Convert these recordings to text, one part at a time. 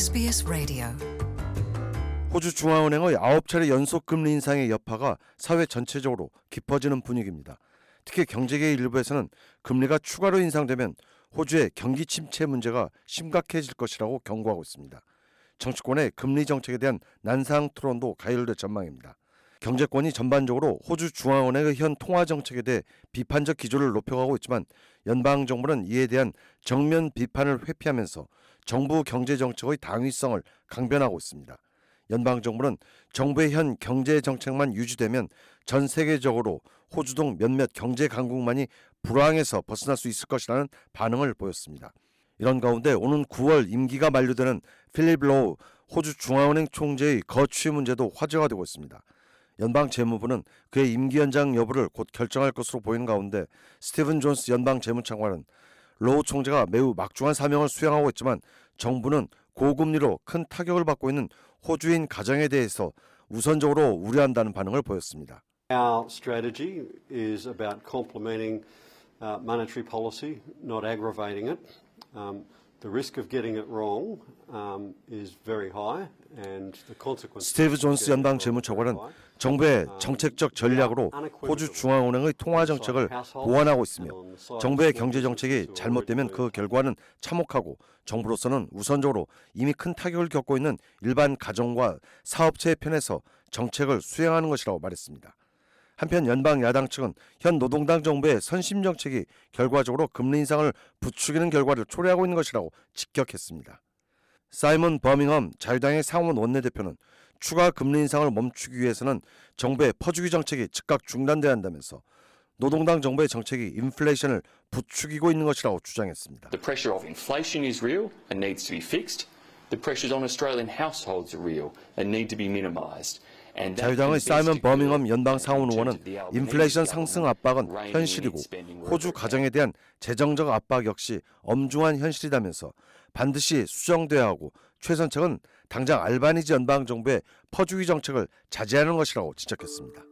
SBS Radio. 호주 중앙은행의 9차례 연속 금리 인상의 여파가 사회 전체적으로 깊어지는 분위기입니다. 특히 경제계 일부에서는 금리가 추가로 인상되면 호주의 경기 침체 문제가 심각해질 것이라고 경고하고 있습니다. 정치권의 금리 정책에 대한 난상 토론도 가열될 전망입니다. 경제권이 전반적으로 호주 중앙은행의 현 통화 정책에 대해 비판적 기조를 높여가고 있지만 연방 정부는 이에 대한 정면 비판을 회피하면서 정부 경제 정책의 당위성을 강변하고 있습니다. 연방 정부는 정부의 현 경제 정책만 유지되면 전 세계적으로 호주 등 몇몇 경제 강국만이 불황에서 벗어날 수 있을 것이라는 반응을 보였습니다. 이런 가운데 오는 9월 임기가 만료되는 필립 로우 호주 중앙은행 총재의 거취 문제도 화제가 되고 있습니다. 연방 재무부는 그의 임기 연장 여부를 곧 결정할 것으로 보이는 가운데 스티븐 존스 연방 재무장관은 로우 총재가 매우 막중한 사명을 수행하고 있지만 정부는 고금리로 큰 타격을 받고 있는 호주인 가정에 대해서 우선적으로 우려한다는 반응을 보였습니다. Our strategy is about complementing uh, monetary policy, not aggravating it. Um, the risk of getting it wrong um, is very high, and the consequences. 스티브 존스 연방 재무長官은 정부의 정책적 전략으로 호주 중앙은행의 통화 정책을 보완하고 있으며 정부의 경제 정책이 잘못되면 그 결과는 참혹하고 정부로서는 우선적으로 이미 큰 타격을 겪고 있는 일반 가정과 사업체의 편에서 정책을 수행하는 것이라고 말했습니다. 한편 연방 야당 측은 현 노동당 정부의 선심 정책이 결과적으로 금리 인상을 부추기는 결과를 초래하고 있는 것이라고 직격했습니다. 사이먼 버밍엄 자유당의 상원 원내대표는 추가 금리 인상을 멈추기 위해서는 정부의 퍼주기 정책이 즉각 중단돼야 한다면서 노동당 정부의 정책이 인플레이션을 부추기고 있는 것이라고 주장했습니다. The pressure of inflation is real and needs to be fixed. The pressures on Australian households are real and need to be minimised. 자유당의 사이먼 버밍엄 연방 상원 의원은 of the Albanese 인플레이션 상승 압박은 현실이고 호주 가정에 대한 재정적 압박 역시 엄중한 현실이다면서 반드시 수정돼야 하고 최선책은 당장 알바니지 연방 정부의 퍼주기 정책을 자제하는 것이라고 지적했습니다.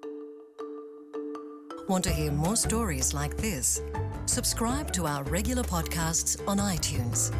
Want to hear more stories like this? Subscribe to our regular podcasts on iTunes.